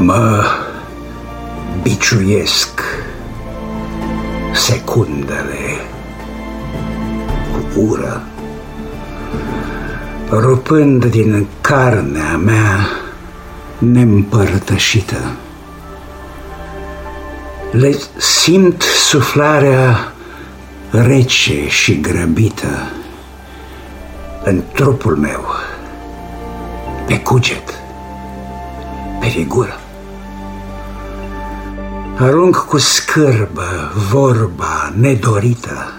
Mă biciuiesc secundele cu ură, rupând din carnea mea neîmpărtășită. Le simt suflarea rece și grăbită în trupul meu, pe cuget, pe figură. Arunc cu scârbă vorba nedorită.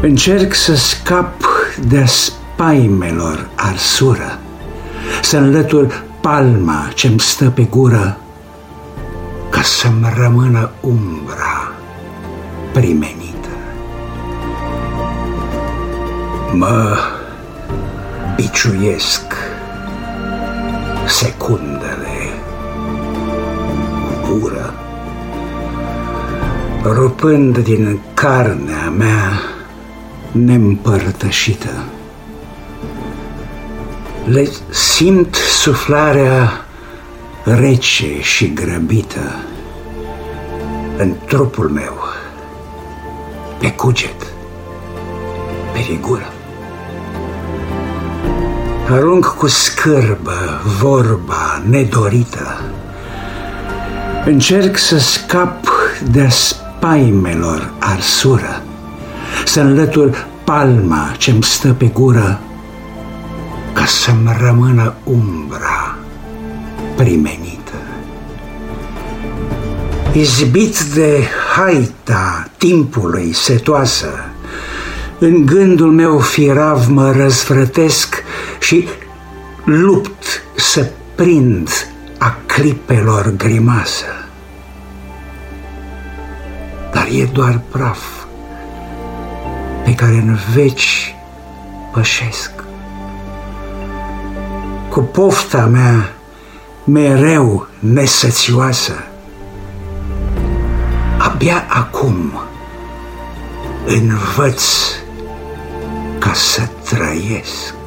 Încerc să scap de spaimelor arsură, să înlătur palma ce-mi stă pe gură, ca să-mi rămână umbra primenită. Mă biciuiesc secundele ură, rupând din carnea mea neîmpărtășită. Le simt suflarea rece și grăbită în trupul meu, pe cuget, pe figură. Arunc cu scârbă vorba nedorită, Încerc să scap de spaimelor arsură, să înlătur palma ce-mi stă pe gură, ca să-mi rămână umbra primenită. Izbit de haita timpului setoasă, în gândul meu firav mă răzvrătesc și lupt să prind a clipelor grimasă. Dar e doar praf pe care în veci pășesc. Cu pofta mea mereu nesățioasă, abia acum învăț ca să trăiesc.